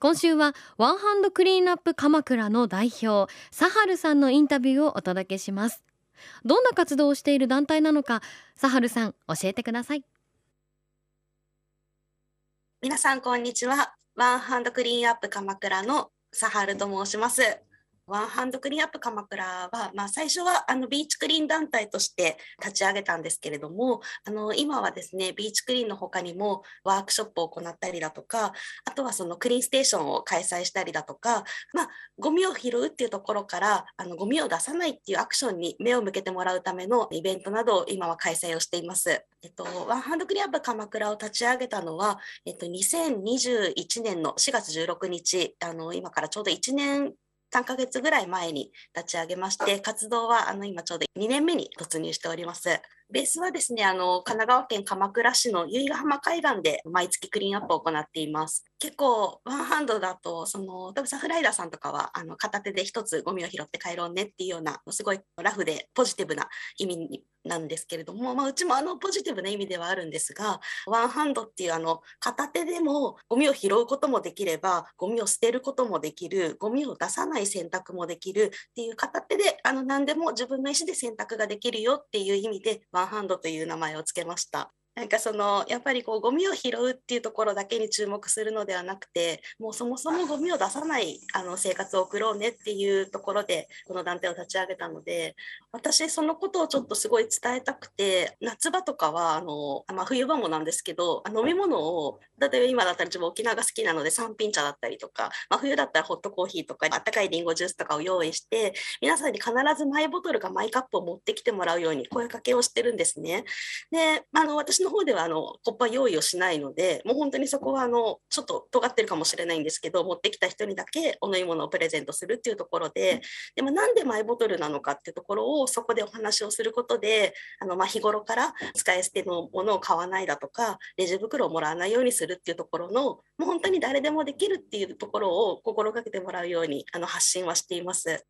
今週はワンハンドクリーンアップ鎌倉の代表サハルさんのインタビューをお届けします。どんな活動をしている団体なのかサハルさん教えてください。皆さんこんにちは。ワンハンドクリーンアップ鎌倉のサハルと申します。ワンハンドクリーンアップ鎌倉は、まあ、最初はあのビーチクリーン団体として立ち上げたんですけれどもあの今はですねビーチクリーンの他にもワークショップを行ったりだとかあとはそのクリーンステーションを開催したりだとか、まあ、ゴミを拾うっていうところからあのゴミを出さないっていうアクションに目を向けてもらうためのイベントなどを今は開催をしています。えっと、ワンハンドクリーンアップ鎌倉を立ち上げたのは、えっと、2021年の4月16日あの今からちょうど1年3ヶ月ぐらい前に立ち上げまして、活動はあの今ちょうど2年目に突入しております。ベースはですね、あの、神奈川県鎌倉市の由比ヶ浜海岸で毎月クリーンアップを行っています。結構、ワンハンドだと、その、多分サフライダーさんとかは、あの、片手で一つゴミを拾って帰ろうねっていうような、すごいラフでポジティブな意味なんですけれども、まあ、うちもあのポジティブな意味ではあるんですがワンハンドっていうあの片手でもゴミを拾うこともできればゴミを捨てることもできるゴミを出さない選択もできるっていう片手であの何でも自分の意思で選択ができるよっていう意味でワンハンドという名前を付けました。なんかそのやっぱりこうゴミを拾うっていうところだけに注目するのではなくてもうそもそもゴミを出さないあの生活を送ろうねっていうところでこの団体を立ち上げたので私そのことをちょっとすごい伝えたくて夏場とかはあの、まあ、冬場もなんですけど飲み物を例えば今だったら自分沖縄が好きなので三品茶だったりとか、まあ、冬だったらホットコーヒーとかあったかいりんごジュースとかを用意して皆さんに必ずマイボトルかマイカップを持ってきてもらうように声かけをしてるんですね。で、あの私のの方ではあのコッパ用意をしないのでもう本当にそこはあのちょっと尖ってるかもしれないんですけど持ってきた人にだけお飲み物をプレゼントするっていうところででもなんでマイボトルなのかっていうところをそこでお話をすることであのまあ日頃から使い捨てのものを買わないだとかレジ袋をもらわないようにするっていうところのもう本当に誰でもできるっていうところを心がけてもらうようにあの発信はしています。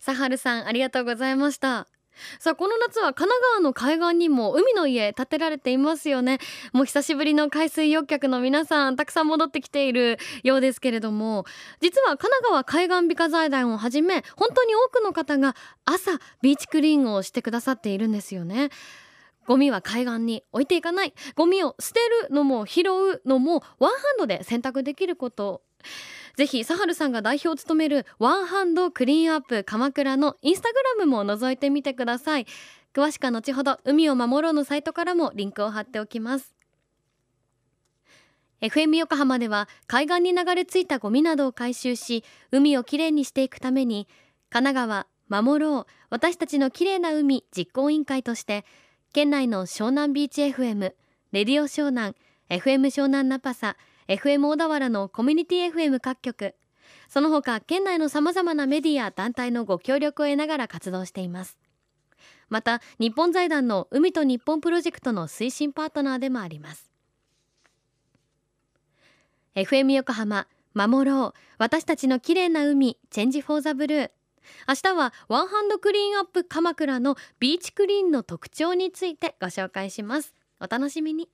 サハルさんありがとうございましたさあこの夏は神奈川の海岸にも海の家建てられていますよね。もう久しぶりの海水浴客の皆さんたくさん戻ってきているようですけれども。実は神奈川海岸美化財団をはじめ本当に多くの方が朝ビーチクリーンをしてくださっているんですよね。ゴミは海岸に置いていかない。ゴミを捨てるのも拾うのもワンハンドで選択できること。ぜひサハルさんが代表を務めるワンハンドクリーンアップ鎌倉のインスタグラムも覗いてみてください。詳しくは後ほど海を守ろうのサイトからもリンクを貼っておきます。FM 横浜では海岸に流れ着いたゴミなどを回収し海をきれいにしていくために神奈川守ろう私たちのきれいな海実行委員会として県内の湘南ビーチ FM レディオ湘南 FM 湘南ナパサ FM 小田原のコミュニティ FM 各局。その他県内のさまざまなメディア団体のご協力を得ながら活動しています。また日本財団の海と日本プロジェクトの推進パートナーでもあります。FM 横浜守ろう。私たちの綺麗な海チェンジフォーザブルー。明日はワンハンドクリーンアップ鎌倉のビーチクリーンの特徴についてご紹介します。お楽しみに。